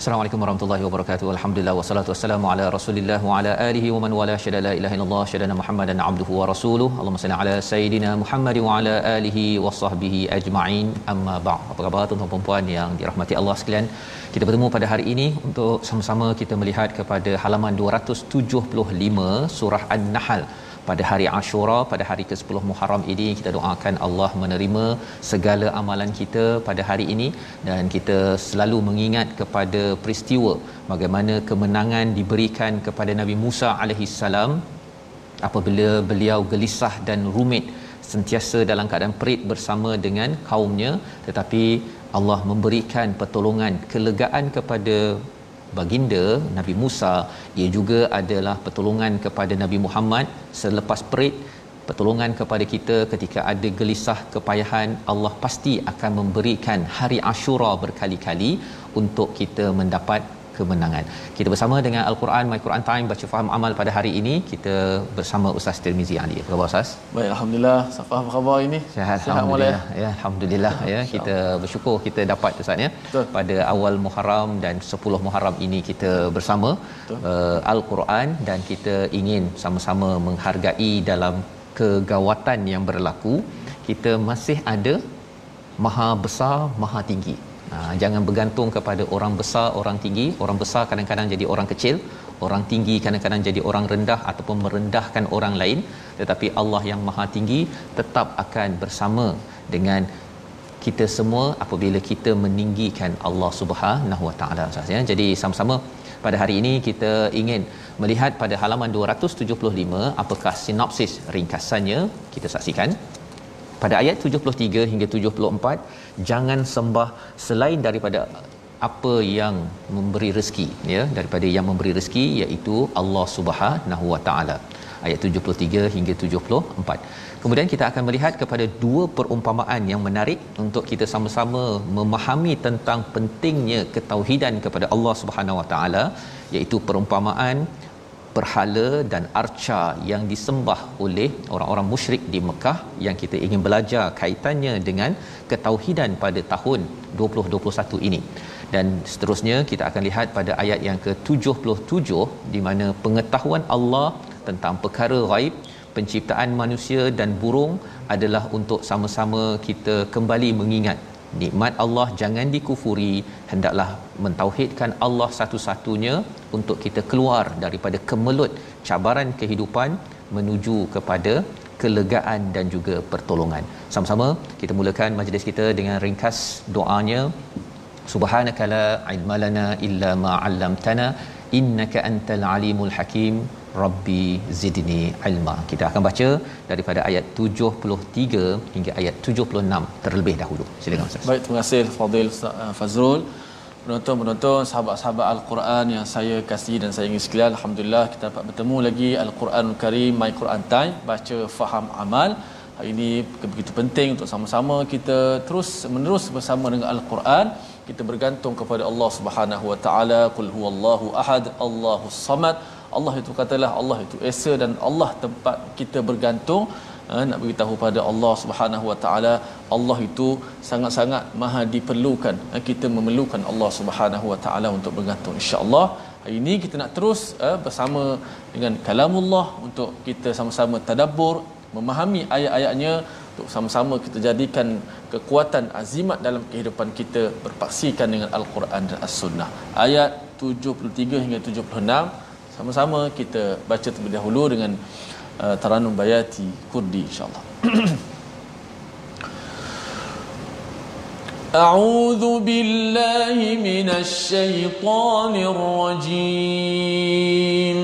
Assalamualaikum warahmatullahi wabarakatuh. Alhamdulillah wassalatu wassalamu ala Rasulillah wa ala alihi wa man wala syada la ilaha illallah syadana Muhammadan abduhu wa rasuluh. Allahumma salli ala sayidina Muhammad wa ala alihi wa sahbihi ajma'in. Amma ba'd. Apa khabar tuan-tuan dan puan yang dirahmati Allah sekalian? Kita bertemu pada hari ini untuk sama-sama kita melihat kepada halaman 275 surah An-Nahl pada hari Ashura pada hari ke-10 Muharram ini kita doakan Allah menerima segala amalan kita pada hari ini dan kita selalu mengingat kepada peristiwa bagaimana kemenangan diberikan kepada Nabi Musa alaihi salam apabila beliau gelisah dan rumit sentiasa dalam keadaan perit bersama dengan kaumnya. Tetapi Allah memberikan pertolongan kelegaan kepada baginda Nabi Musa. Ia juga adalah pertolongan kepada Nabi Muhammad selepas perit. Pertolongan kepada kita ketika ada gelisah kepayahan Allah pasti akan memberikan hari Ashura berkali-kali untuk kita mendapat kemenangan. Kita bersama dengan Al-Quran My Quran Time baca faham amal pada hari ini kita bersama Ustaz Tirmizi Ali. Apa khabar Ustaz? Baik alhamdulillah. Safa apa khabar ini? Sihat alhamdulillah. Ya alhamdulillah ya kita bersyukur kita dapat Ustaz ya. Betul. Pada awal Muharram dan 10 Muharram ini kita bersama uh, Al-Quran dan kita ingin sama-sama menghargai dalam kegawatan yang berlaku kita masih ada maha besar maha tinggi Ha, jangan bergantung kepada orang besar, orang tinggi. Orang besar kadang-kadang jadi orang kecil, orang tinggi kadang-kadang jadi orang rendah ataupun merendahkan orang lain. Tetapi Allah yang Maha Tinggi tetap akan bersama dengan kita semua apabila kita meninggikan Allah Subhanahu Wa Taala ya. Jadi sama-sama pada hari ini kita ingin melihat pada halaman 275 apakah sinopsis ringkasannya kita saksikan pada ayat 73 hingga 74 jangan sembah selain daripada apa yang memberi rezeki ya daripada yang memberi rezeki iaitu Allah Subhanahu Wa Taala. Ayat 73 hingga 74 kemudian kita akan melihat kepada dua perumpamaan yang menarik untuk kita sama-sama memahami tentang pentingnya ketauhidan kepada Allah Subhanahu Wa Taala iaitu perumpamaan berhala dan arca yang disembah oleh orang-orang musyrik di Mekah yang kita ingin belajar kaitannya dengan ketauhidan pada tahun 2021 ini. Dan seterusnya kita akan lihat pada ayat yang ke-77 di mana pengetahuan Allah tentang perkara ghaib, penciptaan manusia dan burung adalah untuk sama-sama kita kembali mengingat nikmat Allah jangan dikufuri. Hendaklah mentauhidkan Allah satu-satunya untuk kita keluar daripada kemelut cabaran kehidupan menuju kepada kelegaan dan juga pertolongan. Sama-sama kita mulakan majlis kita dengan ringkas doanya. Subhanaka la ilma lana illa ma 'allamtana innaka antal alimul hakim Rabbi zidni ilma. Kita akan baca daripada ayat 73 hingga ayat 76 terlebih dahulu. Silakan Ustaz. Baik, terima kasih Fadil uh, Fazrul. Penonton-penonton, sahabat-sahabat Al-Quran yang saya kasih dan saya ingin sekalian, Alhamdulillah kita dapat bertemu lagi Al-Quranul Karim, My Quran Time, baca faham amal. Hari ini begitu penting untuk sama-sama kita terus menerus bersama dengan Al-Quran. Kita bergantung kepada Allah Subhanahu Wa Taala. Qul huwallahu ahad, Allahus samad. Allah itu katalah Allah itu esa dan Allah tempat kita bergantung. Uh, nak beritahu pada Allah Subhanahu Wa Taala Allah itu sangat-sangat maha diperlukan. Uh, kita memerlukan Allah Subhanahu Wa Taala untuk bergantung insya-Allah. Hari ini kita nak terus uh, bersama dengan kalamullah untuk kita sama-sama tadabbur memahami ayat-ayatnya untuk sama-sama kita jadikan kekuatan azimat dalam kehidupan kita berpaksikan dengan al-Quran dan as-Sunnah. Ayat 73 hingga 76 sama-sama kita baca terlebih dahulu dengan uh, Taranum Bayati Kurdi insya-Allah. أعوذ بالله من الشيطان الرجيم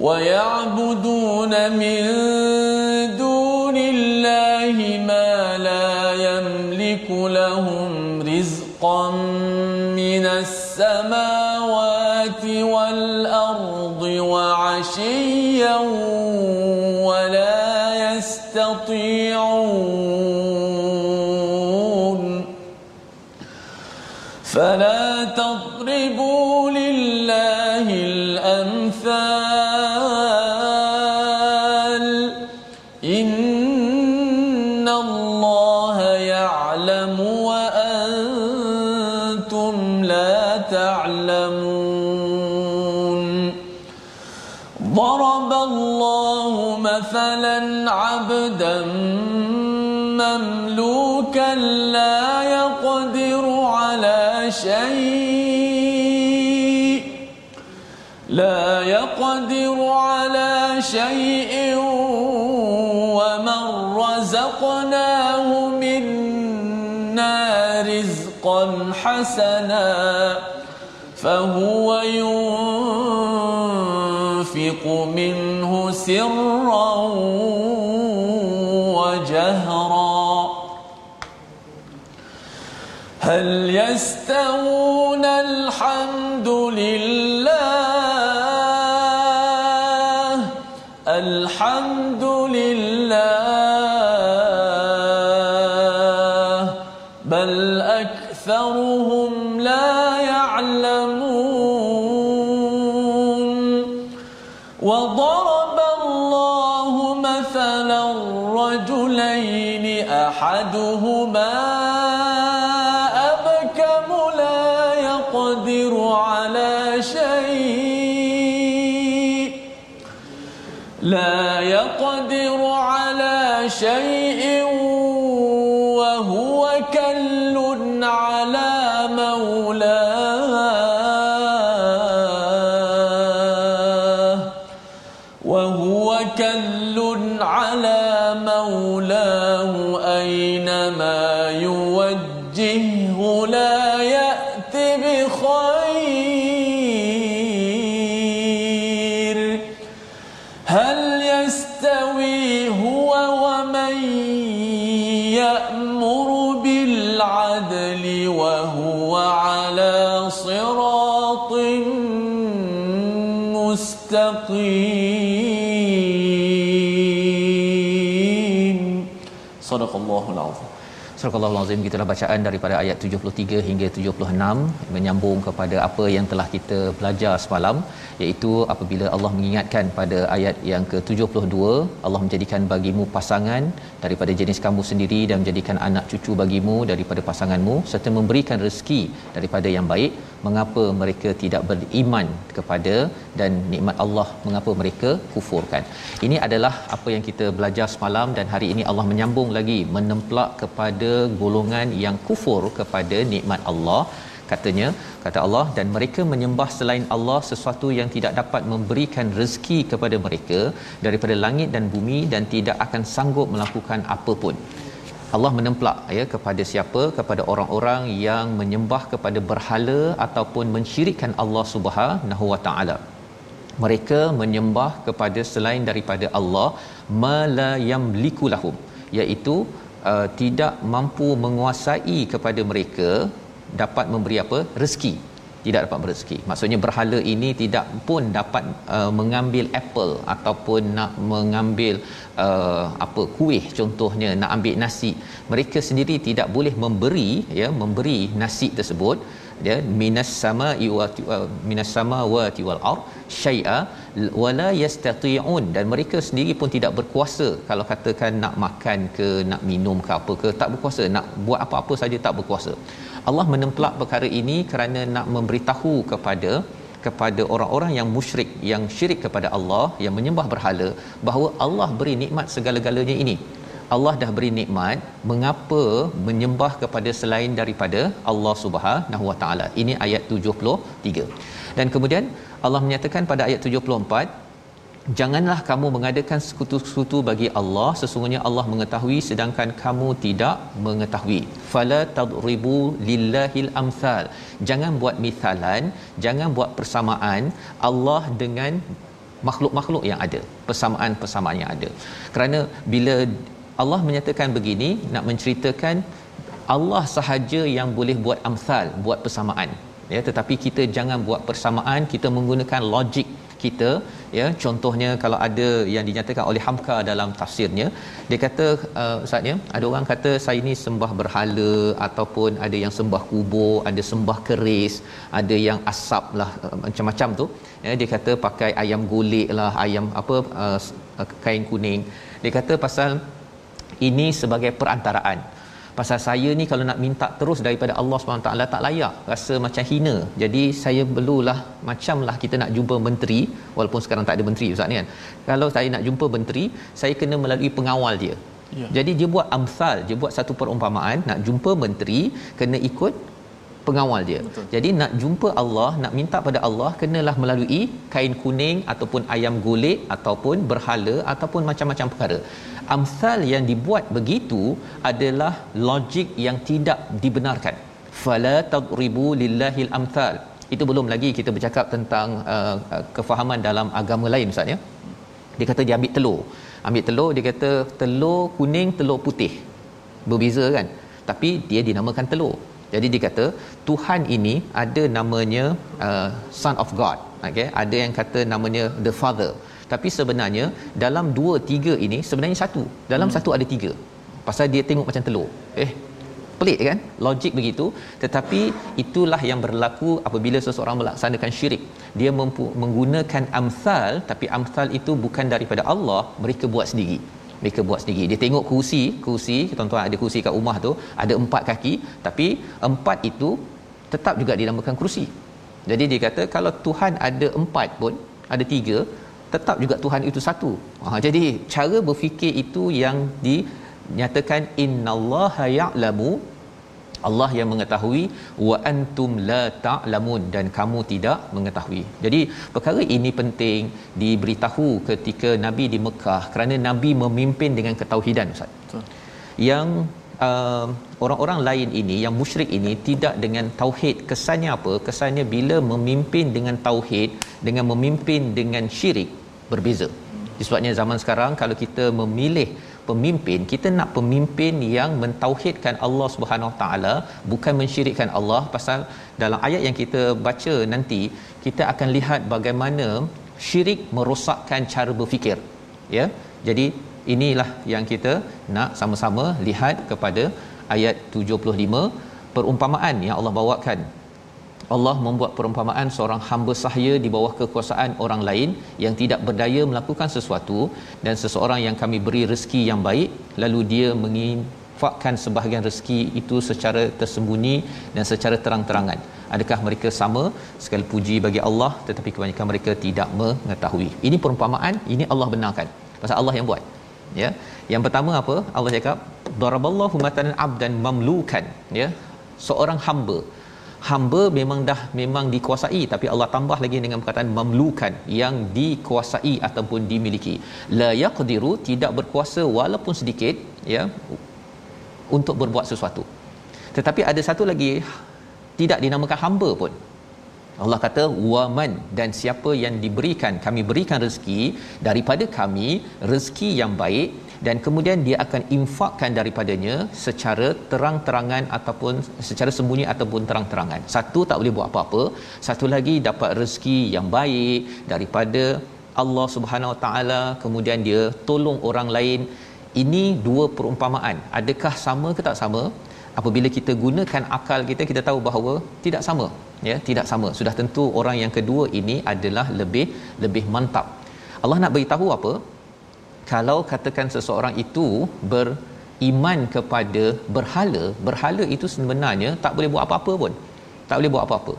ويعبدون من دون الله ما لا يملك لهم رزقا من السماوات يستطيعون فلا مثلا عبدا مملوكا لا يقدر على شيء لا يقدر على شيء ومن رزقناه منا رزقا حسنا فهو ينفق منه سرا وجهرا. هل يستوون الحمد لله؟ الحمد لله شيء Sadaqallahul azim. Sadaqallahul azim kita telah bacaan daripada ayat 73 hingga 76 menyambung kepada apa yang telah kita belajar semalam iaitu apabila Allah mengingatkan pada ayat yang ke-72 Allah menjadikan bagimu pasangan daripada jenis kamu sendiri dan menjadikan anak cucu bagimu daripada pasanganmu serta memberikan rezeki daripada yang baik mengapa mereka tidak beriman kepada dan nikmat Allah mengapa mereka kufurkan. Ini adalah apa yang kita belajar semalam dan hari ini Allah menyambung lagi menemplak kepada golongan yang kufur kepada nikmat Allah. Katanya kata Allah dan mereka menyembah selain Allah sesuatu yang tidak dapat memberikan rezeki kepada mereka daripada langit dan bumi dan tidak akan sanggup melakukan apa pun Allah menemplak ya kepada siapa? Kepada orang-orang yang menyembah kepada berhala ataupun mensyirikkan Allah Subhanahu Wa Taala. Mereka menyembah kepada selain daripada Allah mala yamliku lahum iaitu uh, tidak mampu menguasai kepada mereka dapat memberi apa? Rezeki tidak dapat berezeki. Maksudnya berhala ini tidak pun dapat uh, mengambil apple ataupun nak mengambil uh, apa kuih contohnya nak ambil nasi. Mereka sendiri tidak boleh memberi ya memberi nasi tersebut ya minas sama wa minas sama wa wal ard syai'a wala yastati'un. Dan mereka sendiri pun tidak berkuasa. Kalau katakan nak makan ke nak minum ke apa ke tak berkuasa. Nak buat apa-apa saja tak berkuasa. Allah menemplak perkara ini kerana nak memberitahu kepada kepada orang-orang yang musyrik yang syirik kepada Allah yang menyembah berhala bahawa Allah beri nikmat segala-galanya ini Allah dah beri nikmat mengapa menyembah kepada selain daripada Allah Subhanahu Wa Taala ini ayat 73 dan kemudian Allah menyatakan pada ayat 74 Janganlah kamu mengadakan sekutu-sekutu bagi Allah sesungguhnya Allah mengetahui sedangkan kamu tidak mengetahui. Fala tadribu lillahil amsal. Jangan buat misalan, jangan buat persamaan Allah dengan makhluk-makhluk yang ada, persamaan-persamaan yang ada. Kerana bila Allah menyatakan begini nak menceritakan Allah sahaja yang boleh buat amsal, buat persamaan. Ya, tetapi kita jangan buat persamaan, kita menggunakan logik kita. Ya contohnya kalau ada yang dinyatakan oleh Hamka dalam tafsirnya dia kata uh, ustaz ya ada orang kata saya ni sembah berhala ataupun ada yang sembah kubur ada sembah keris ada yang asap lah uh, macam-macam tu. Ya dia kata pakai ayam golek lah ayam apa uh, kain kuning. Dia kata pasal ini sebagai perantaraan. Pasal saya ni kalau nak minta terus daripada Allah SWT tak layak. Rasa macam hina. Jadi saya perlulah macamlah kita nak jumpa menteri walaupun sekarang tak ada menteri ustaz ni kan. Kalau saya nak jumpa menteri saya kena melalui pengawal dia. Ya. jadi dia buat amsal dia buat satu perumpamaan nak jumpa menteri kena ikut pengawal dia. Betul. Jadi nak jumpa Allah, nak minta pada Allah kenalah melalui kain kuning ataupun ayam golek ataupun berhala ataupun macam-macam perkara. Amsal yang dibuat begitu adalah logik yang tidak dibenarkan. Fala tadribu lillahil amsal. Itu belum lagi kita bercakap tentang uh, uh, kefahaman dalam agama lain Ustaz ya. Dia kata dia ambil telur. Ambil telur dia kata telur kuning, telur putih. Berbeza kan? Tapi dia dinamakan telur. Jadi dia kata Tuhan ini ada namanya uh, son of God. Okey, ada yang kata namanya the father. Tapi sebenarnya dalam dua tiga ini sebenarnya satu. Dalam hmm. satu ada tiga. Pasal dia tengok macam telur. Eh, pelik kan? Logik begitu. Tetapi itulah yang berlaku apabila seseorang melaksanakan syirik. Dia mempu- menggunakan amsal tapi amsal itu bukan daripada Allah, mereka buat sendiri mereka buat sendiri. Dia tengok kerusi, kerusi, tuan-tuan ada kerusi kat rumah tu, ada empat kaki, tapi empat itu tetap juga dinamakan kerusi. Jadi dia kata kalau Tuhan ada empat pun, ada tiga, tetap juga Tuhan itu satu. Ha, jadi cara berfikir itu yang dinyatakan innallaha ya'lamu Allah yang mengetahui wa antum la ta'lamun dan kamu tidak mengetahui. Jadi perkara ini penting diberitahu ketika Nabi di Mekah kerana Nabi memimpin dengan ketauhidan Ustaz. Betul. Yang uh, orang-orang lain ini yang musyrik ini tidak dengan tauhid kesannya apa? Kesannya bila memimpin dengan tauhid dengan memimpin dengan syirik berbeza. Sebabnya zaman sekarang kalau kita memilih pemimpin kita nak pemimpin yang mentauhidkan Allah Subhanahu Wa taala bukan mensyirikkan Allah. Pasal dalam ayat yang kita baca nanti kita akan lihat bagaimana syirik merosakkan cara berfikir ya. Jadi inilah yang kita nak sama-sama lihat kepada ayat 75 perumpamaan yang Allah bawakan Allah membuat perumpamaan seorang hamba sahaya di bawah kekuasaan orang lain yang tidak berdaya melakukan sesuatu dan seseorang yang kami beri rezeki yang baik lalu dia menginfakkan sebahagian rezeki itu secara tersembunyi dan secara terang-terangan. Adakah mereka sama? Sekali puji bagi Allah tetapi kebanyakan mereka tidak mengetahui. Ini perumpamaan ini Allah benarkan. Pasal Allah yang buat ya. Yang pertama apa? Allah cakap daraballahu matalan abdan mamlukan ya. Seorang hamba hamba memang dah memang dikuasai tapi Allah tambah lagi dengan perkataan mamlukan yang dikuasai ataupun dimiliki. La yaqdiru tidak berkuasa walaupun sedikit ya untuk berbuat sesuatu. Tetapi ada satu lagi tidak dinamakan hamba pun. Allah kata waman dan siapa yang diberikan kami berikan rezeki daripada kami rezeki yang baik dan kemudian dia akan infakkan daripadanya secara terang-terangan ataupun secara sembunyi ataupun terang-terangan. Satu tak boleh buat apa-apa, satu lagi dapat rezeki yang baik daripada Allah Subhanahu Wa Taala, kemudian dia tolong orang lain. Ini dua perumpamaan. Adakah sama ke tak sama? apabila kita gunakan akal kita kita tahu bahawa tidak sama ya tidak sama sudah tentu orang yang kedua ini adalah lebih lebih mantap Allah nak beritahu apa kalau katakan seseorang itu beriman kepada berhala berhala itu sebenarnya tak boleh buat apa-apa pun. Tak boleh buat apa-apa.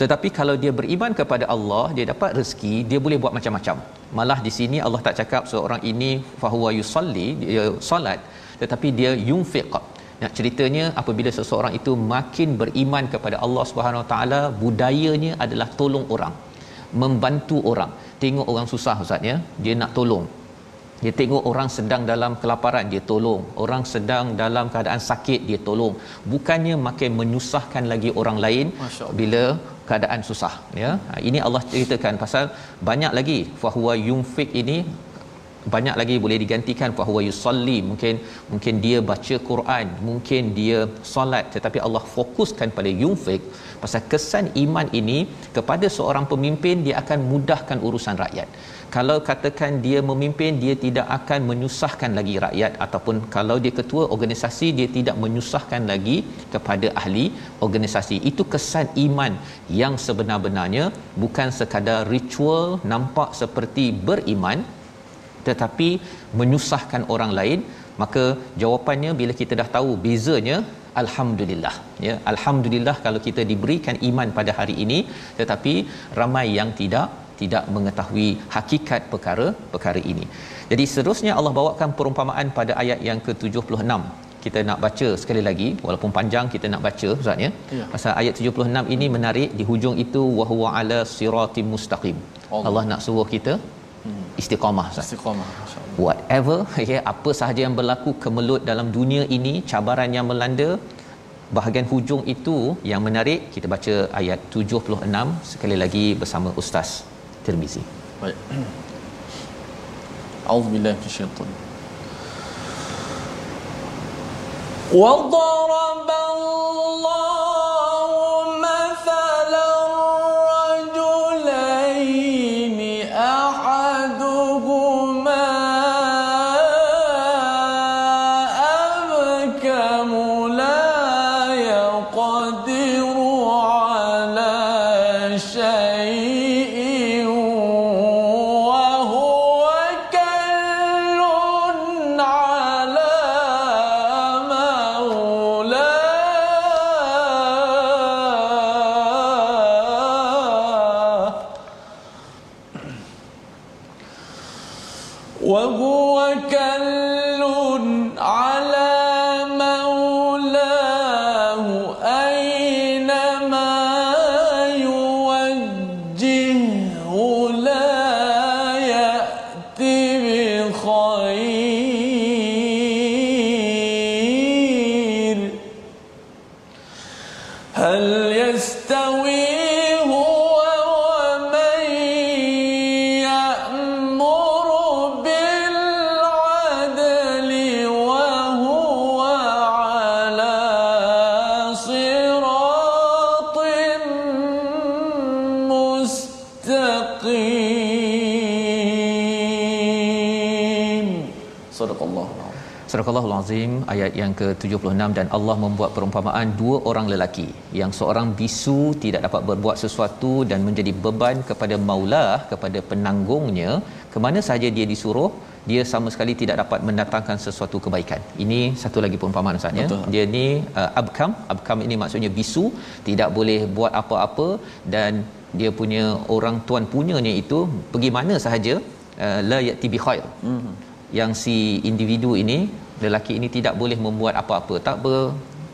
Tetapi kalau dia beriman kepada Allah dia dapat rezeki dia boleh buat macam-macam. Malah di sini Allah tak cakap seorang ini fahuwa yusalli dia solat tetapi dia yunfiq. Nak ceritanya apabila seseorang itu makin beriman kepada Allah Subhanahu Wa Taala budayanya adalah tolong orang membantu orang. Tengok orang susah ustaz ya. Dia nak tolong dia tengok orang sedang dalam kelaparan dia tolong. Orang sedang dalam keadaan sakit dia tolong. Bukannya makin menyusahkan lagi orang lain bila keadaan susah ya. Ha, ini Allah ceritakan pasal banyak lagi fahuwa yunfik ini banyak lagi boleh digantikan. Fahuwa yusalli mungkin mungkin dia baca Quran mungkin dia solat. Tetapi Allah fokuskan pada yunfik pasal kesan iman ini kepada seorang pemimpin dia akan mudahkan urusan rakyat. Kalau katakan dia memimpin dia tidak akan menyusahkan lagi rakyat. Ataupun kalau dia ketua organisasi dia tidak menyusahkan lagi kepada ahli organisasi. Itu kesan iman yang sebenar-benarnya bukan sekadar ritual nampak seperti beriman tetapi menyusahkan orang lain maka jawapannya bila kita dah tahu bezanya alhamdulillah ya alhamdulillah kalau kita diberikan iman pada hari ini tetapi ramai yang tidak tidak mengetahui hakikat perkara-perkara ini. Jadi seterusnya Allah bawakan perumpamaan pada ayat yang ke-76. Kita nak baca sekali lagi walaupun panjang kita nak baca ustaz ya. ya. Pasal ayat 76 ini menarik di hujung itu wa huwa ala siratim mustaqim. Allah, Allah nak suruh kita hmm. istiqamah ustaz. Istiqamah Whatever ya apa sahaja yang berlaku kemelut dalam dunia ini cabaran yang melanda bahagian hujung itu yang menarik kita baca ayat 76 sekali lagi bersama ustaz Tirmizi. Baik. Auzubillahi minasyaitan. وضرب الله Al-Azim ayat yang ke-76 dan Allah membuat perumpamaan dua orang lelaki yang seorang bisu tidak dapat berbuat sesuatu dan menjadi beban kepada maulah kepada penanggungnya ke mana saja dia disuruh dia sama sekali tidak dapat mendatangkan sesuatu kebaikan. Ini satu lagi perumpamaan Ustaz ya. Dia ni uh, abkam, abkam ini maksudnya bisu, tidak boleh buat apa-apa dan dia punya orang tuan punyanya itu pergi mana sahaja uh, la yati bi khair. Mm-hmm. Yang si individu ini lelaki ini tidak boleh membuat apa-apa tak ber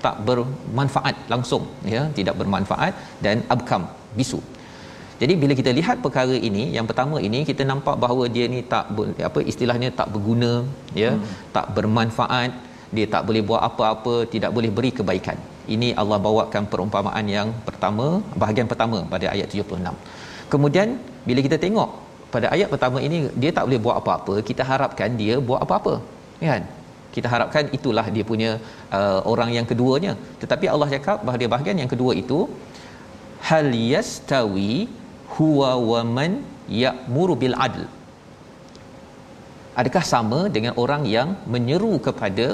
tak bermanfaat langsung ya tidak bermanfaat dan abkam bisu. Jadi bila kita lihat perkara ini yang pertama ini kita nampak bahawa dia ni tak apa istilahnya tak berguna ya hmm. tak bermanfaat dia tak boleh buat apa-apa tidak boleh beri kebaikan. Ini Allah bawakan perumpamaan yang pertama bahagian pertama pada ayat 76 kemudian bila kita tengok pada ayat pertama ini dia tak boleh buat apa-apa kita harapkan dia buat apa-apa kan kita harapkan itulah dia punya uh, orang yang keduanya tetapi Allah cakap bahawa dia bahagian yang kedua itu hal yastawi huwa wa man ya'muru bil adl adakah sama dengan orang yang menyeru kepada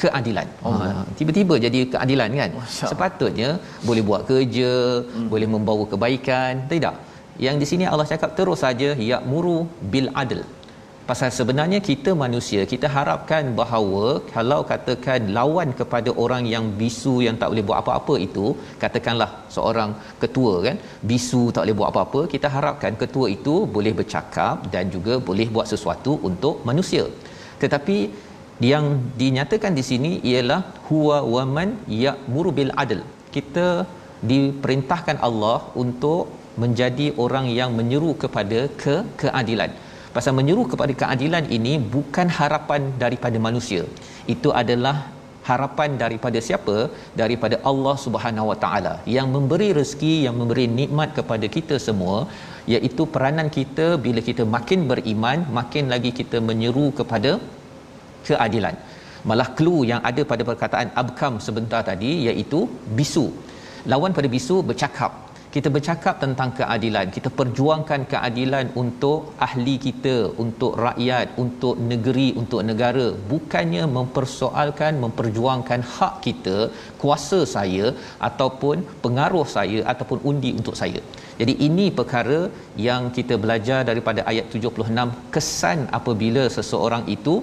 keadilan. Oh, ha, tiba-tiba jadi keadilan kan. Sepatutnya boleh buat kerja, hmm. boleh membawa kebaikan, tidak. Yang di sini Allah cakap terus saja ya muru bil adl. Pasal sebenarnya kita manusia, kita harapkan bahawa kalau katakan lawan kepada orang yang bisu yang tak boleh buat apa-apa itu, katakanlah seorang ketua kan, bisu tak boleh buat apa-apa, kita harapkan ketua itu boleh bercakap dan juga boleh buat sesuatu untuk manusia. Tetapi yang dinyatakan di sini ialah huwa waman ya'muru bil adl. Kita diperintahkan Allah untuk menjadi orang yang menyeru kepada ke keadilan. Pasal menyeru kepada keadilan ini bukan harapan daripada manusia. Itu adalah harapan daripada siapa? Daripada Allah Subhanahu Wa Taala yang memberi rezeki, yang memberi nikmat kepada kita semua, iaitu peranan kita bila kita makin beriman, makin lagi kita menyeru kepada keadilan. Malah clue yang ada pada perkataan abkam sebentar tadi iaitu bisu. Lawan pada bisu bercakap kita bercakap tentang keadilan. Kita perjuangkan keadilan untuk ahli kita untuk rakyat untuk negeri untuk negara. Bukannya mempersoalkan memperjuangkan hak kita kuasa saya ataupun pengaruh saya ataupun undi untuk saya. Jadi ini perkara yang kita belajar daripada ayat 76 kesan apabila seseorang itu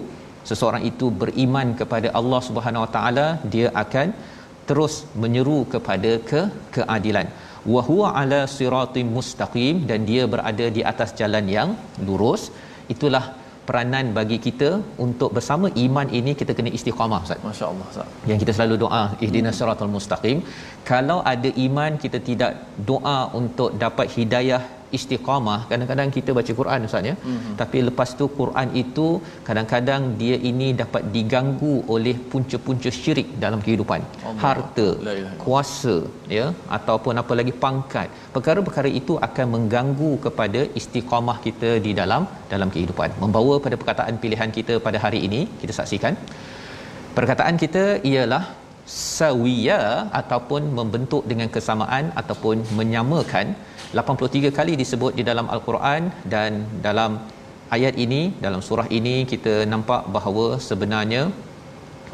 seseorang itu beriman kepada Allah Subhanahu Wa Taala dia akan terus menyeru kepada ke keadilan wa huwa ala siratim mustaqim dan dia berada di atas jalan yang lurus. Itulah peranan bagi kita untuk bersama iman ini kita kena istiqamah ustaz. Masyaallah ustaz. Yang kita selalu doa ihdinas siratal mustaqim. Kalau ada iman kita tidak doa untuk dapat hidayah istiqamah. Kadang-kadang kita baca Quran ustaz ya. Mm-hmm. tapi lepas tu Quran itu kadang-kadang dia ini dapat diganggu oleh punca-punca syirik dalam kehidupan. Allah. harta kuasa ya ataupun apa lagi pangkat. Perkara-perkara itu akan mengganggu kepada istiqamah kita di dalam dalam kehidupan. Membawa pada perkataan pilihan kita pada hari ini kita saksikan. Perkataan kita ialah sawiya ataupun membentuk dengan kesamaan ataupun menyamakan 83 kali disebut di dalam al-Quran dan dalam ayat ini dalam surah ini kita nampak bahawa sebenarnya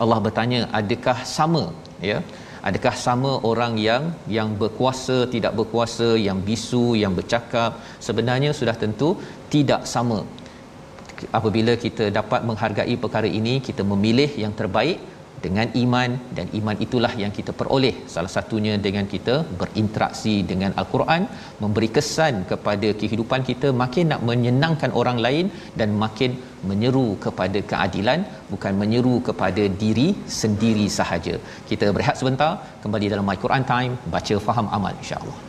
Allah bertanya adakah sama ya? Adakah sama orang yang yang berkuasa tidak berkuasa yang bisu yang bercakap? Sebenarnya sudah tentu tidak sama. Apabila kita dapat menghargai perkara ini kita memilih yang terbaik dengan iman dan iman itulah yang kita peroleh. Salah satunya dengan kita berinteraksi dengan al-Quran memberi kesan kepada kehidupan kita makin nak menyenangkan orang lain dan makin menyeru kepada keadilan bukan menyeru kepada diri sendiri sahaja. Kita berehat sebentar kembali dalam my Quran time baca faham amal insya-Allah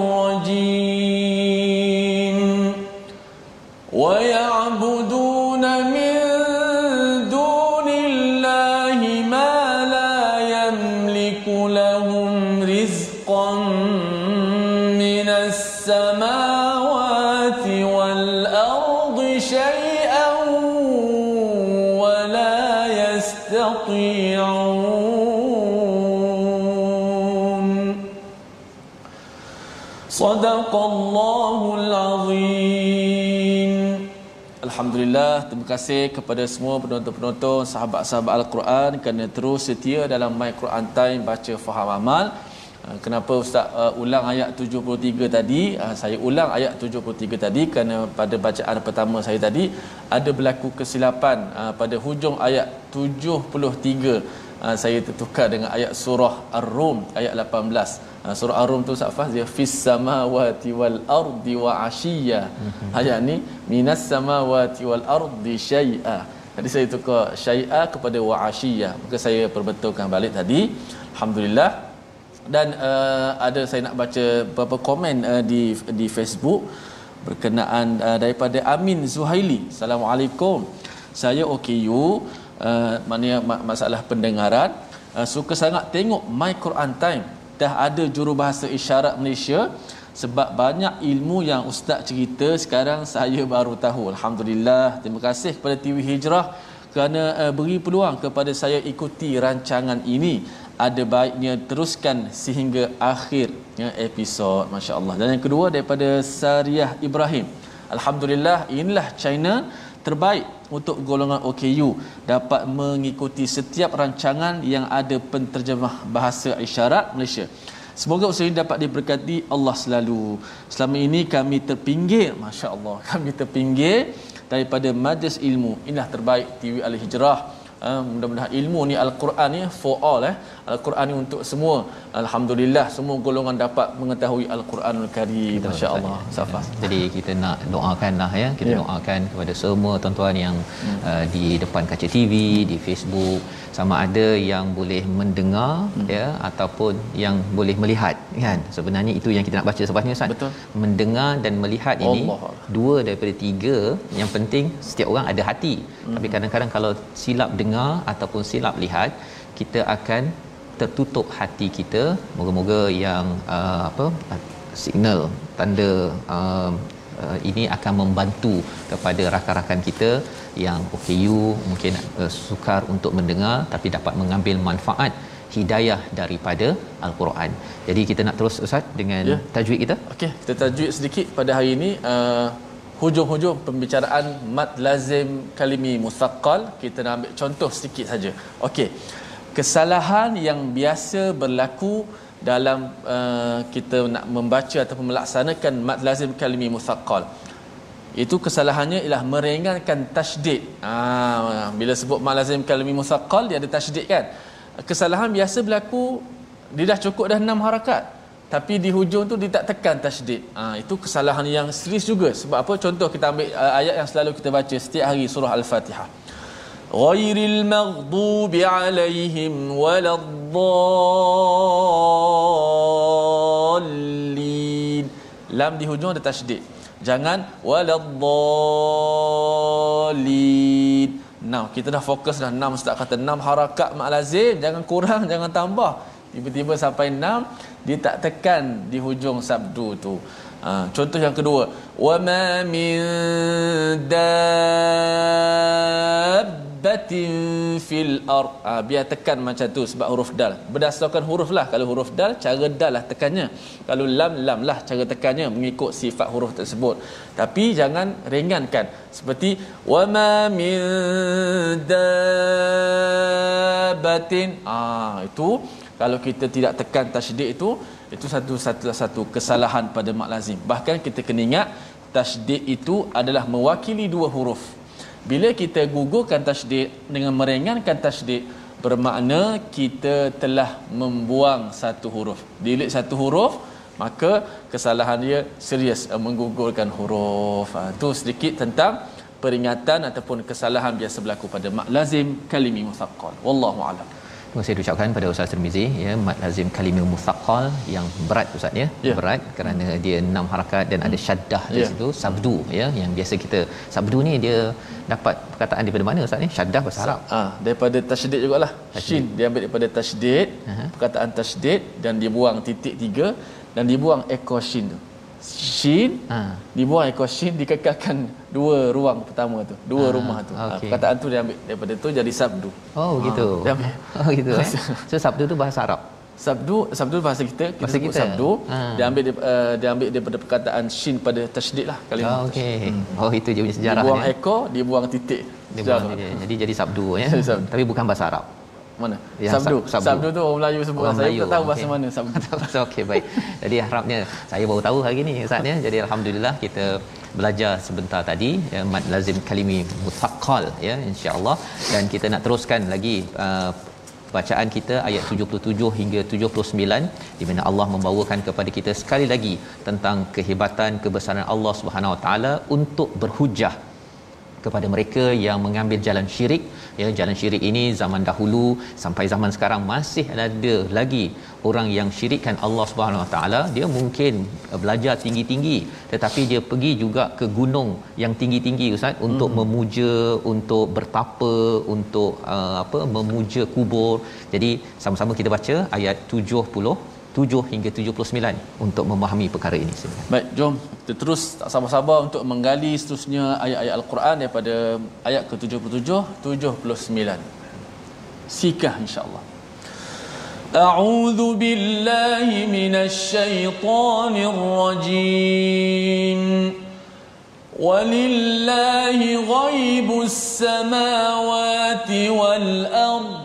Alhamdulillah, terima kasih kepada semua penonton-penonton, sahabat-sahabat Al-Quran kerana terus setia dalam My Quran Time baca faham amal. uh, kenapa ustaz uh, ulang ayat 73 tadi uh, saya ulang ayat 73 tadi kerana pada bacaan pertama saya tadi ada berlaku kesilapan uh, pada hujung ayat 73 uh, saya tertukar dengan ayat surah ar-rum ayat 18 uh, surah ar-rum tu Ustaz dia fis samawati wal ardi wa ashiya mm-hmm. ayat ni minas samawati wal ardi syai'a jadi saya tukar syai'a kepada wa ashiya maka saya perbetulkan balik tadi alhamdulillah dan uh, ada saya nak baca beberapa komen uh, di di Facebook berkenaan uh, daripada Amin Zuhaili. Assalamualaikum. Saya OKU uh, maknanya masalah pendengaran uh, suka sangat tengok My Quran Time. Dah ada jurubahasa isyarat Malaysia sebab banyak ilmu yang ustaz cerita sekarang saya baru tahu. Alhamdulillah. Terima kasih kepada TV Hijrah kerana uh, beri peluang kepada saya ikuti rancangan ini ada baiknya teruskan sehingga akhir ya, episod masya-Allah. Dan yang kedua daripada Sariah Ibrahim. Alhamdulillah inilah China terbaik untuk golongan OKU dapat mengikuti setiap rancangan yang ada penterjemah bahasa isyarat Malaysia. Semoga usaha ini dapat diberkati Allah selalu. Selama ini kami terpinggir, masya-Allah, kami terpinggir daripada majlis ilmu. Inilah terbaik TV Al Uh, mudah-mudahan ilmu ni al-Quran ni for all eh. al-Quran ni untuk semua. Alhamdulillah semua golongan dapat mengetahui al-Quranul Karim. masya-Allah safas jadi kita nak doakanlah ya. Kita yeah. doakan kepada semua tuan-tuan yang hmm. uh, di depan kaca TV di Facebook sama ada yang boleh mendengar hmm. ya ataupun yang boleh melihat kan. Sebenarnya itu yang kita nak baca sebabnya Ustaz. Betul. Mendengar dan melihat ini Allah. dua daripada tiga. Yang penting setiap orang ada hati. Hmm. tapi kadang-kadang kalau silap dengar ataupun silap lihat kita akan tertutup hati kita moga-moga yang uh, apa signal tanda uh, uh, ini akan membantu kepada rakan-rakan kita yang OKU mungkin uh, sukar untuk mendengar tapi dapat mengambil manfaat hidayah daripada al-Quran. Jadi kita nak terus Ustaz dengan ya. tajwid kita. Okey, kita tajwid sedikit pada hari ini uh, hujung-hujung pembicaraan mad lazim kalimi musaqqal kita nak ambil contoh sedikit saja. Okey. Kesalahan yang biasa berlaku dalam uh, kita nak membaca ataupun melaksanakan mad lazim kalimi musaqqal itu kesalahannya ialah meringankan tasydid. Ah bila sebut mad lazim kalimi musaqqal dia ada tasydid kan. Kesalahan biasa berlaku dia dah cukup dah enam harakat tapi di hujung tu dia tak tekan tasydid. Ah itu kesalahan yang serius juga. Sebab apa? Contoh kita ambil uh, ayat yang selalu kita baca setiap hari surah Al-Fatihah. Ghairil maghdubi alaihim waladdallin. Lam di hujung ada tasydid. Jangan waladdallin. Nah, kita dah fokus dah enam ustaz kata enam harakat mak lazim, jangan kurang, jangan tambah. Tiba-tiba sampai enam dia tak tekan di hujung sabdu tu. Ha, contoh yang kedua, wa ma min dabbatin fil ard. Ha, biar tekan macam tu sebab huruf dal. Berdasarkan huruf lah. Kalau huruf dal, cara dal lah tekannya. Kalau lam, lam lah cara tekannya mengikut sifat huruf tersebut. Tapi jangan ringankan. Seperti wa ma min dabbatin. Ah, itu kalau kita tidak tekan tasydid itu itu satu satu satu kesalahan pada mak lazim. Bahkan kita kena ingat tasydid itu adalah mewakili dua huruf. Bila kita gugurkan tasydid dengan meringankan tasydid bermakna kita telah membuang satu huruf. Dilik satu huruf maka kesalahan dia serius uh, menggugurkan huruf. Itu uh, sedikit tentang peringatan ataupun kesalahan biasa berlaku pada mak lazim kalimi musaqqal wallahu a'lam Terima kasih ucapkan pada Ustaz Tirmizi ya mat lazim kalimah musaqqal yang berat Ustaz ya yeah. berat kerana dia enam harakat dan hmm. ada syaddah di yeah. situ sabdu ya yang biasa kita sabdu ni dia dapat perkataan daripada mana Ustaz ni syaddah bahasa Arab ah daripada tasydid jugalah shin dia ambil daripada tasydid uh-huh. perkataan tasydid dan dia buang titik tiga dan dibuang ekor shin tu shin ha. dibuang ekor shin dikekalkan dua ruang pertama tu dua ha. rumah tu okay. ha, perkataan tu dia ambil daripada tu jadi sabdu oh gitu ha. oh gitu eh? so sabdu tu bahasa Arab sabdu sabdu bahasa kita kita bahasa kita sabdu ha. dia ambil uh, dia ambil daripada perkataan shin pada tasydid lah kalimah oh, okey hmm. oh itu dia punya sejarah dia buang ekor dia buang titik dia buang titik. jadi jadi sabdu ya sabdu. tapi bukan bahasa Arab mana? Yang sabdu. sabdu. sabdu. tu orang Melayu sebut. Orang saya Melayu, tak tahu bahasa mana sabdu. Okey baik. Jadi harapnya saya baru tahu hari ni Ustaz ya. Jadi alhamdulillah kita belajar sebentar tadi ya mad lazim kalimi muthaqqal ya insya-Allah dan kita nak teruskan lagi uh, bacaan kita ayat 77 hingga 79 di mana Allah membawakan kepada kita sekali lagi tentang kehebatan kebesaran Allah Subhanahu Wa Taala untuk berhujah kepada mereka yang mengambil jalan syirik. Ya jalan syirik ini zaman dahulu sampai zaman sekarang masih ada lagi orang yang syirikkan Allah Subhanahu Wa Taala. Dia mungkin belajar tinggi-tinggi tetapi dia pergi juga ke gunung yang tinggi-tinggi ustaz untuk hmm. memuja untuk bertapa untuk uh, apa memuja kubur. Jadi sama-sama kita baca ayat 70 7 hingga 79 untuk memahami perkara ini silakan. Baik, jom kita terus tak sabar-sabar untuk menggali seterusnya ayat-ayat Al-Quran daripada ayat ke-77 79. Sikah insya-Allah. أعوذ بالله من الشيطان الرجيم ولله غيب السماوات والأرض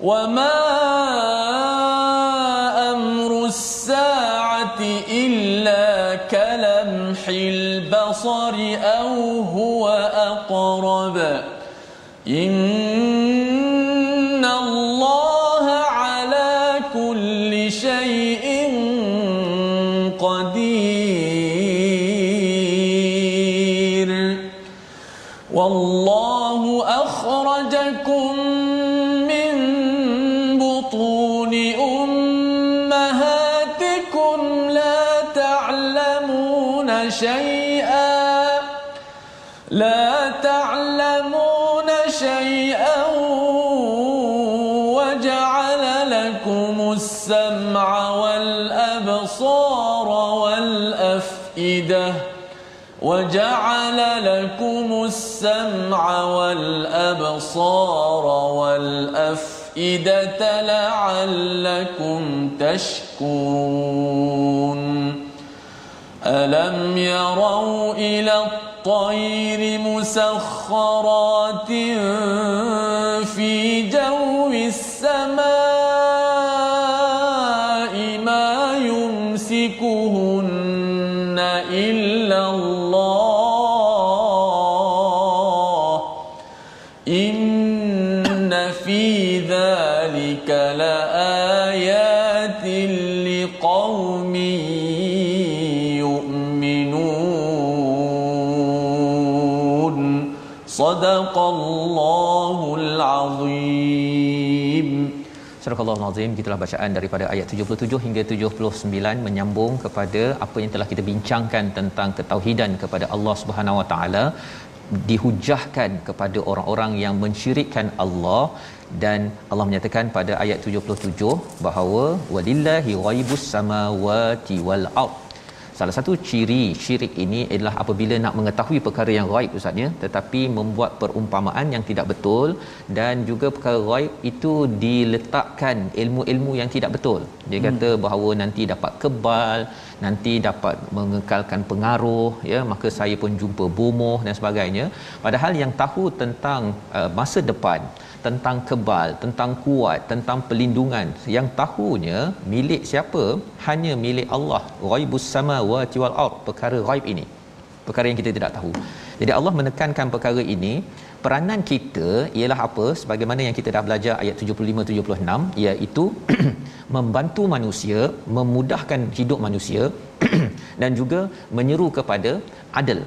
وما كلمح البصر أو هو أقرب؟ إن والأفئدة وجعل لكم السمع والأبصار والأفئدة لعلكم تشكرون. ألم يروا إلى الطير مسخرات في جو Surah Al-Azim gitulah bacaan daripada ayat 77 hingga 79 menyambung kepada apa yang telah kita bincangkan tentang ketauhidan kepada Allah Subhanahu Wa Taala dihujahkan kepada orang-orang yang mensyirikkan Allah dan Allah menyatakan pada ayat 77 bahawa walillahi ghaibus samawati wal ard Salah satu ciri syirik ini adalah apabila nak mengetahui perkara yang gaib ustaznya tetapi membuat perumpamaan yang tidak betul dan juga perkara gaib itu diletakkan ilmu-ilmu yang tidak betul. Dia hmm. kata bahawa nanti dapat kebal, nanti dapat mengekalkan pengaruh ya maka saya pun jumpa bomoh dan sebagainya. Padahal yang tahu tentang uh, masa depan tentang kebal, tentang kuat, tentang pelindungan. Yang tahunya milik siapa? Hanya milik Allah. Ghaibus samawati wal ard. Perkara ghaib ini. Perkara yang kita tidak tahu. Jadi Allah menekankan perkara ini peranan kita ialah apa? Sebagaimana yang kita dah belajar ayat 75 76 iaitu membantu manusia memudahkan hidup manusia dan juga menyeru kepada adil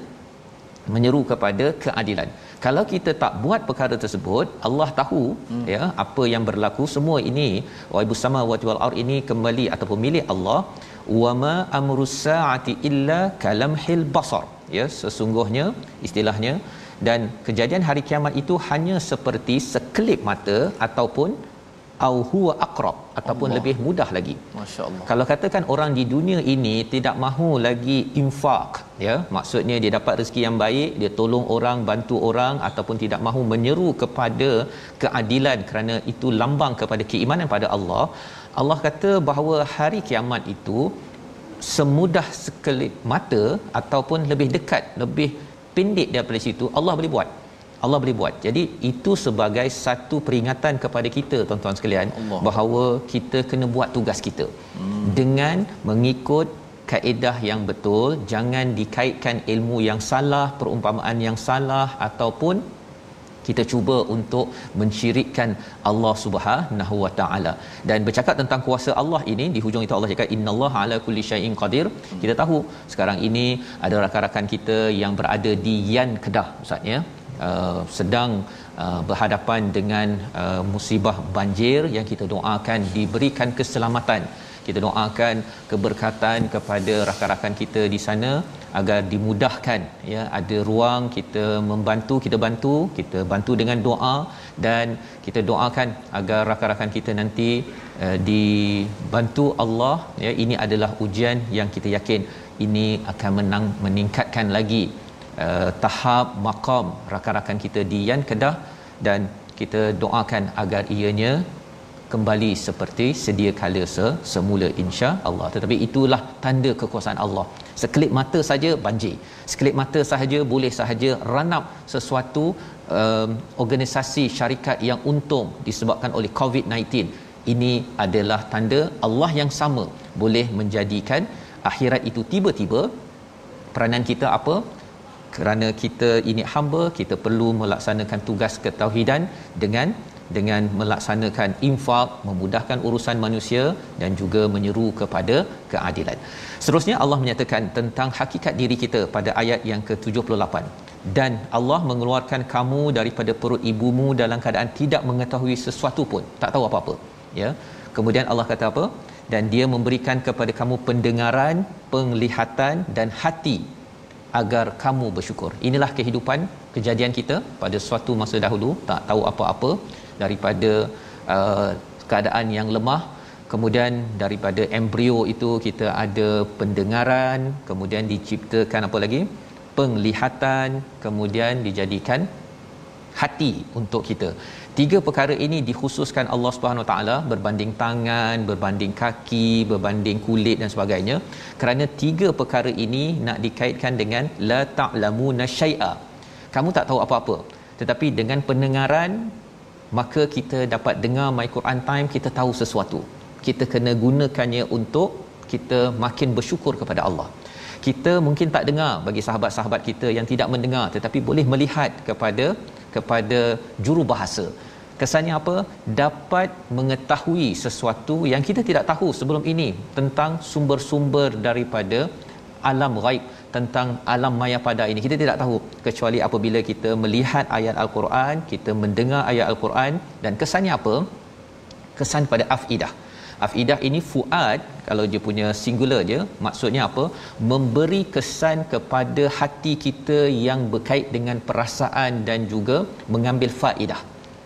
menyeru kepada keadilan. Kalau kita tak buat perkara tersebut Allah tahu hmm. ya apa yang berlaku semua ini waibus samawati wal ard ini kembali ataupun milik Allah wama amrus saati illa kalamhil basar. Ya sesungguhnya istilahnya dan kejadian hari kiamat itu hanya seperti sekelip mata ataupun au huwa aqrab ataupun Allah. lebih mudah lagi. Masya-Allah. Kalau katakan orang di dunia ini tidak mahu lagi infak, ya, maksudnya dia dapat rezeki yang baik, dia tolong orang, bantu orang ataupun tidak mahu menyeru kepada keadilan kerana itu lambang kepada keimanan pada Allah. Allah kata bahawa hari kiamat itu semudah sekelip mata ataupun lebih dekat, lebih pendek daripada situ Allah boleh buat Allah boleh buat. Jadi itu sebagai satu peringatan kepada kita tuan-tuan sekalian Allah. bahawa kita kena buat tugas kita. Hmm. Dengan mengikut kaedah yang betul, jangan dikaitkan ilmu yang salah, perumpamaan yang salah ataupun kita cuba untuk mensyirikkan Allah Subhanahu Wa Taala. Dan bercakap tentang kuasa Allah ini di hujung itu Allah cakap innallaha ala kulli syai'in qadir. Kita tahu sekarang ini ada rakan-rakan kita yang berada di Yan Kedah Ustaz ya. Uh, sedang uh, berhadapan dengan uh, musibah banjir yang kita doakan diberikan keselamatan kita doakan keberkatan kepada rakan-rakan kita di sana agar dimudahkan ya. Ada ruang kita membantu kita bantu kita bantu dengan doa dan kita doakan agar rakan-rakan kita nanti uh, dibantu Allah ya. Ini adalah ujian yang kita yakin ini akan menang meningkatkan lagi uh, tahap maqam rakan-rakan kita di Yan Kedah dan kita doakan agar ianya kembali seperti sedia kala semula insya Allah. Tetapi itulah tanda kekuasaan Allah. Sekelip mata saja banjir. Sekelip mata sahaja boleh sahaja ranap sesuatu um, organisasi syarikat yang untung disebabkan oleh COVID-19 ini adalah tanda Allah yang sama boleh menjadikan akhirat itu tiba-tiba. Peranan kita apa? Kerana kita ini hamba kita perlu melaksanakan tugas ketauhidan dengan dengan melaksanakan infak memudahkan urusan manusia dan juga menyeru kepada keadilan. Seterusnya Allah menyatakan tentang hakikat diri kita pada ayat yang ke-78. Dan Allah mengeluarkan kamu daripada perut ibumu dalam keadaan tidak mengetahui sesuatu pun. Tak tahu apa-apa ya. Kemudian Allah kata apa? Dan dia memberikan kepada kamu pendengaran penglihatan dan hati agar kamu bersyukur. Inilah kehidupan kejadian kita pada suatu masa dahulu. Tak tahu apa-apa daripada uh, keadaan yang lemah. Kemudian daripada embrio itu kita ada pendengaran kemudian diciptakan apa lagi? Penglihatan kemudian dijadikan hati untuk kita. Tiga perkara ini dikhususkan Allah Subhanahu taala berbanding tangan berbanding kaki berbanding kulit dan sebagainya. Kerana tiga perkara ini nak dikaitkan dengan la ta'lamuna syai'a. Kamu tak tahu apa-apa tetapi dengan pendengaran maka kita dapat dengar my Quran time kita tahu sesuatu. Kita kena gunakannya untuk kita makin bersyukur kepada Allah. Kita mungkin tak dengar bagi sahabat-sahabat kita yang tidak mendengar tetapi boleh melihat kepada kepada juru bahasa. Kesannya apa? Dapat mengetahui sesuatu yang kita tidak tahu sebelum ini tentang sumber-sumber daripada alam ghaib tentang alam maya pada ini. Kita tidak tahu kecuali apabila kita melihat ayat al-Quran kita mendengar ayat al-Quran dan kesannya apa? Kesan pada afidah. Afidah ini fuad kalau dia punya singular je maksudnya apa? Memberi kesan kepada hati kita yang berkait dengan perasaan dan juga mengambil faedah.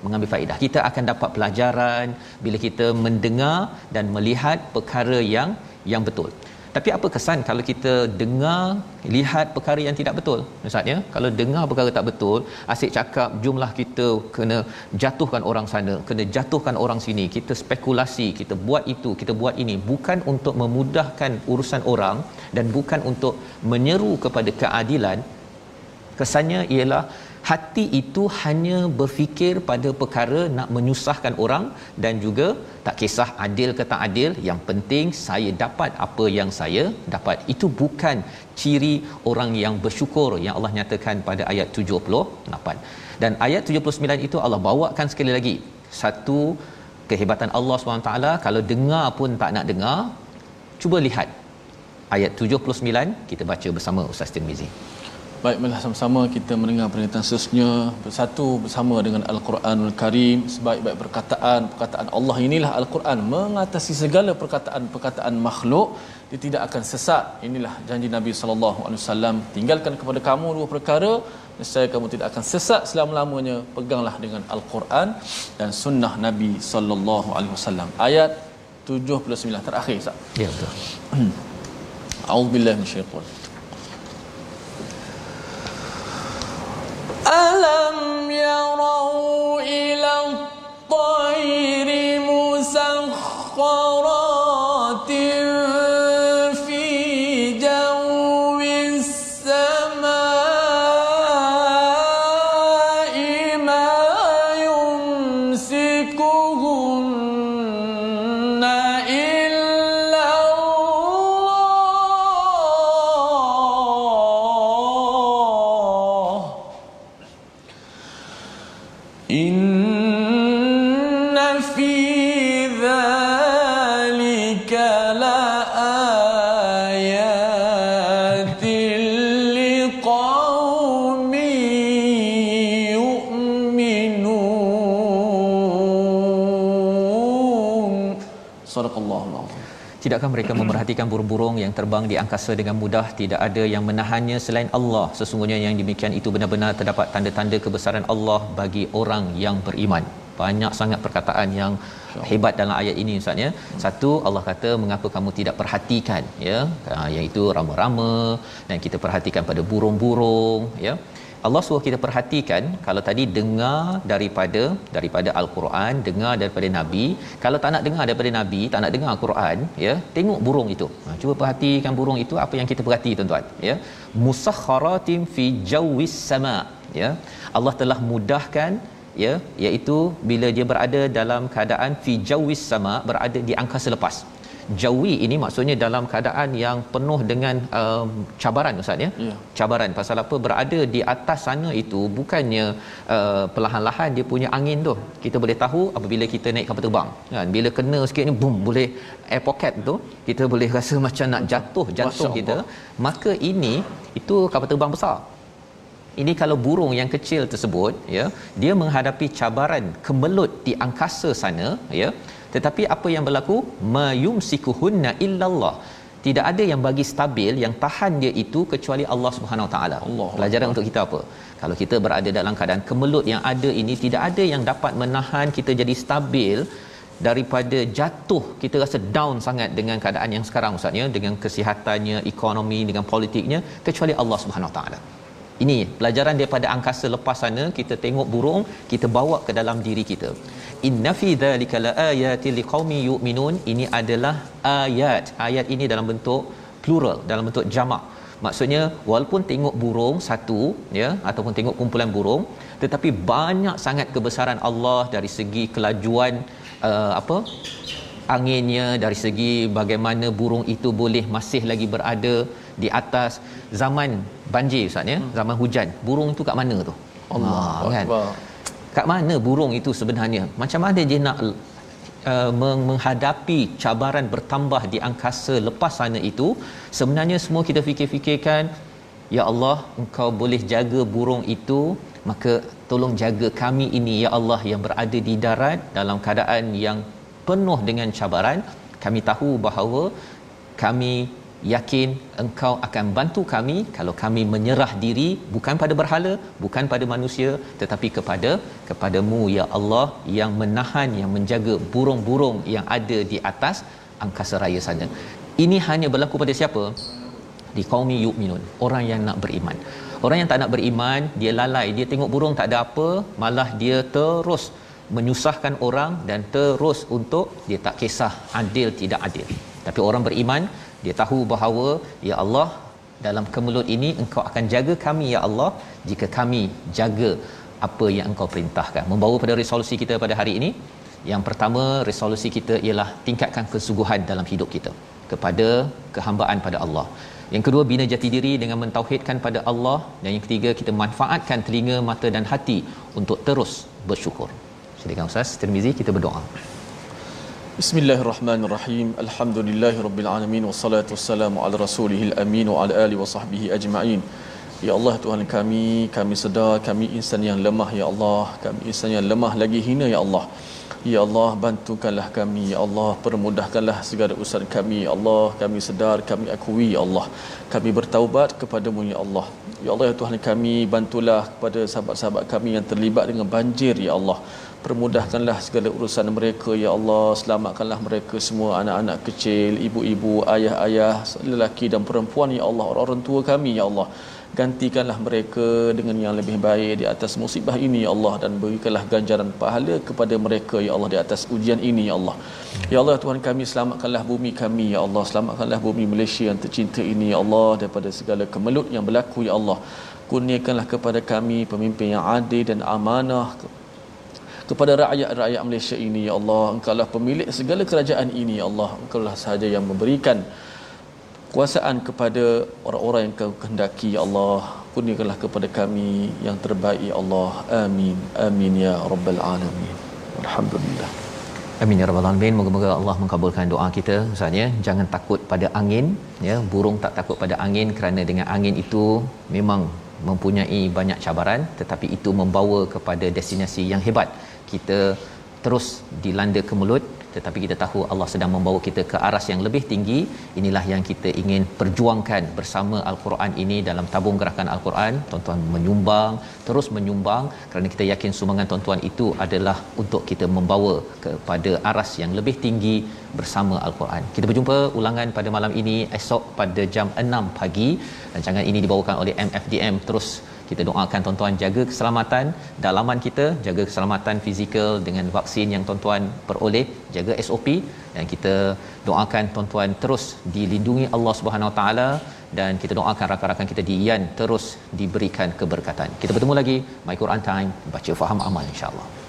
Mengambil faedah. Kita akan dapat pelajaran bila kita mendengar dan melihat perkara yang yang betul tapi apa kesan kalau kita dengar lihat perkara yang tidak betul? Ustaz ya? Kalau dengar perkara tak betul asyik cakap jumlah kita kena jatuhkan orang sana kena jatuhkan orang sini kita spekulasi kita buat itu kita buat ini bukan untuk memudahkan urusan orang dan bukan untuk menyeru kepada keadilan. Kesannya ialah hati itu hanya berfikir pada perkara nak menyusahkan orang dan juga tak kisah adil ke tak adil yang penting saya dapat apa yang saya dapat. Itu bukan ciri orang yang bersyukur yang Allah nyatakan pada ayat 78 dan ayat 79 itu Allah bawakan sekali lagi. Satu kehebatan Allah SWT kalau dengar pun tak nak dengar cuba lihat. Ayat 79 kita baca bersama Ustaz Tirmizi Baik, marilah sama-sama kita mendengar pernyataan seterusnya. Bersatu bersama dengan Al-Quranul Karim. Sebaik-baik perkataan perkataan Allah inilah Al-Quran. Mengatasi segala perkataan-perkataan makhluk dia tidak akan sesat. Inilah janji Nabi sallallahu alaihi wasallam. Tinggalkan kepada kamu dua perkara nescaya kamu tidak akan sesat selama-lamanya. Peganglah dengan Al-Quran dan sunnah Nabi sallallahu alaihi wasallam. Ayat 79 terakhir Ustaz. Ya betul. A'udzubillahi ألم يروا إلى الطير مسخرات Tidakkah mereka memerhatikan burung-burung yang terbang di angkasa dengan mudah? Tidak ada yang menahannya selain Allah. Sesungguhnya yang demikian itu benar-benar terdapat tanda-tanda kebesaran Allah bagi orang yang beriman. Banyak sangat perkataan yang hebat dalam ayat ini ustaz ya. Satu Allah kata mengapa kamu tidak perhatikan? Ya. Ha, iaitu rama-rama dan kita perhatikan pada burung-burung ya Allah suruh kita perhatikan kalau tadi dengar daripada daripada al-Quran, dengar daripada nabi, kalau tak nak dengar daripada nabi, tak nak dengar al-Quran, ya, tengok burung itu. Ha, cuba perhatikan burung itu apa yang kita perhati tuan-tuan, ya. Musakharatin fi jawis sama, ya. Allah telah mudahkan ya iaitu bila dia berada dalam keadaan fi jawis sama berada di angkasa lepas jawi ini maksudnya dalam keadaan yang penuh dengan um, cabaran ustaz ya? Yeah. cabaran. Pasal apa? Berada di atas sana itu bukannya uh, perlahan-lahan dia punya angin tu. Kita boleh tahu apabila kita naik kapal terbang kan? Bila kena sikit ni boom boleh air pocket tu kita boleh rasa macam nak jatuh jantung kita. Maka ini itu kapal terbang besar. Ini kalau burung yang kecil tersebut ya dia menghadapi cabaran kemelut di angkasa sana ya tetapi apa yang berlaku? Mayumsikuhunna illallah. Tidak ada yang bagi stabil yang tahan dia itu kecuali Allah Subhanahu taala. Pelajaran untuk kita apa? Kalau kita berada dalam keadaan kemelut yang ada ini tidak ada yang dapat menahan kita jadi stabil daripada jatuh kita rasa down sangat dengan keadaan yang sekarang ustaz dengan kesihatannya ekonomi dengan politiknya kecuali Allah Subhanahu taala. Ini pelajaran daripada angkasa lepas sana kita tengok burung kita bawa ke dalam diri kita inna fi dzalika laayatil liqaumi yu'minun. Ini adalah ayat. Ayat ini dalam bentuk plural dalam bentuk jamak. Maksudnya walaupun tengok burung satu ya ataupun tengok kumpulan burung tetapi banyak sangat kebesaran Allah dari segi kelajuan uh, apa anginnya dari segi bagaimana burung itu boleh masih lagi berada di atas zaman banjir ustaz ya hmm. zaman hujan. Burung itu kat mana tu? Allah ha, kan kat mana burung itu sebenarnya? Macam mana dia nak uh, menghadapi cabaran bertambah di angkasa lepas sana itu? Sebenarnya semua kita fikir-fikirkan ya Allah engkau boleh jaga burung itu maka tolong jaga kami ini ya Allah yang berada di darat dalam keadaan yang penuh dengan cabaran. Kami tahu bahawa kami yakin engkau akan bantu kami kalau kami menyerah diri bukan pada berhala bukan pada manusia tetapi kepada kepadamu ya Allah yang menahan yang menjaga burung-burung yang ada di atas angkasa raya sana. Ini hanya berlaku pada siapa? Di kaum yu'minun orang yang nak beriman. Orang yang tak nak beriman dia lalai dia tengok burung tak ada apa malah dia terus menyusahkan orang dan terus untuk dia tak kisah adil tidak adil. Tapi orang beriman dia tahu bahawa ya Allah dalam kemelut ini engkau akan jaga kami ya Allah. Jika kami jaga apa yang engkau perintahkan. Membawa pada resolusi kita pada hari ini. Yang pertama resolusi kita ialah tingkatkan kesungguhan dalam hidup kita kepada kehambaan pada Allah. Yang kedua bina jati diri dengan mentauhidkan pada Allah. Dan yang ketiga kita manfaatkan telinga mata dan hati untuk terus bersyukur. Silakan ustaz. Tirmizi kita berdoa Bismillahirrahmanirrahim. Alhamdulillahirabbil wassalatu wassalamu ala rasulihil amin wa ala alihi wa sahbihi ajma'in. Ya Allah Tuhan kami, kami sedar kami insan yang lemah ya Allah, kami insan yang lemah lagi hina ya Allah. Ya Allah bantukanlah kami ya Allah permudahkanlah segala urusan kami ya Allah kami sedar kami akui ya Allah kami bertaubat kepadamu ya Allah ya Allah ya Tuhan kami bantulah kepada sahabat-sahabat kami yang terlibat dengan banjir ya Allah permudahkanlah segala urusan mereka ya Allah. Selamatkanlah mereka semua anak-anak kecil ibu-ibu ayah-ayah lelaki dan perempuan ya Allah. Orang-orang tua kami ya Allah. Gantikanlah mereka dengan yang lebih baik di atas musibah ini ya Allah. Dan berikanlah ganjaran pahala kepada mereka ya Allah di atas ujian ini ya Allah. Ya Allah Tuhan kami selamatkanlah bumi kami ya Allah. Selamatkanlah bumi Malaysia yang tercinta ini ya Allah daripada segala kemelut yang berlaku ya Allah. Kurniakanlah kepada kami pemimpin yang adil dan amanah kepada rakyat-rakyat Malaysia ini ya Allah engkaulah pemilik segala kerajaan ini ya Allah engkaulah sahaja yang memberikan kuasaan kepada orang-orang yang kau kehendaki ya Allah kurniakanlah kepada kami yang terbaik ya Allah amin amin ya rabbal alamin alhamdulillah Amin ya rabbal alamin. Moga-moga Allah mengabulkan doa kita. Misalnya, jangan takut pada angin, ya. Burung tak takut pada angin kerana dengan angin itu memang mempunyai banyak cabaran tetapi itu membawa kepada destinasi yang hebat. Kita terus dilanda ke mulut tetapi kita tahu Allah sedang membawa kita ke aras yang lebih tinggi. Inilah yang kita ingin perjuangkan bersama al-Quran ini dalam tabung gerakan al-Quran. Tuan-tuan menyumbang terus menyumbang kerana kita yakin sumbangan tuan-tuan itu adalah untuk kita membawa kepada aras yang lebih tinggi bersama al-Quran. Kita berjumpa ulangan pada malam ini esok pada jam 6 pagi. Rancangan ini dibawakan oleh MFDM terus kita doakan tuan-tuan jaga keselamatan dalaman kita jaga keselamatan fizikal dengan vaksin yang tuan-tuan peroleh jaga SOP dan kita doakan tuan-tuan terus dilindungi Allah Subhanahu Wa Taala dan kita doakan rakan-rakan kita di Yan terus diberikan keberkatan. Kita bertemu lagi My Quran Time baca faham amal insya-Allah.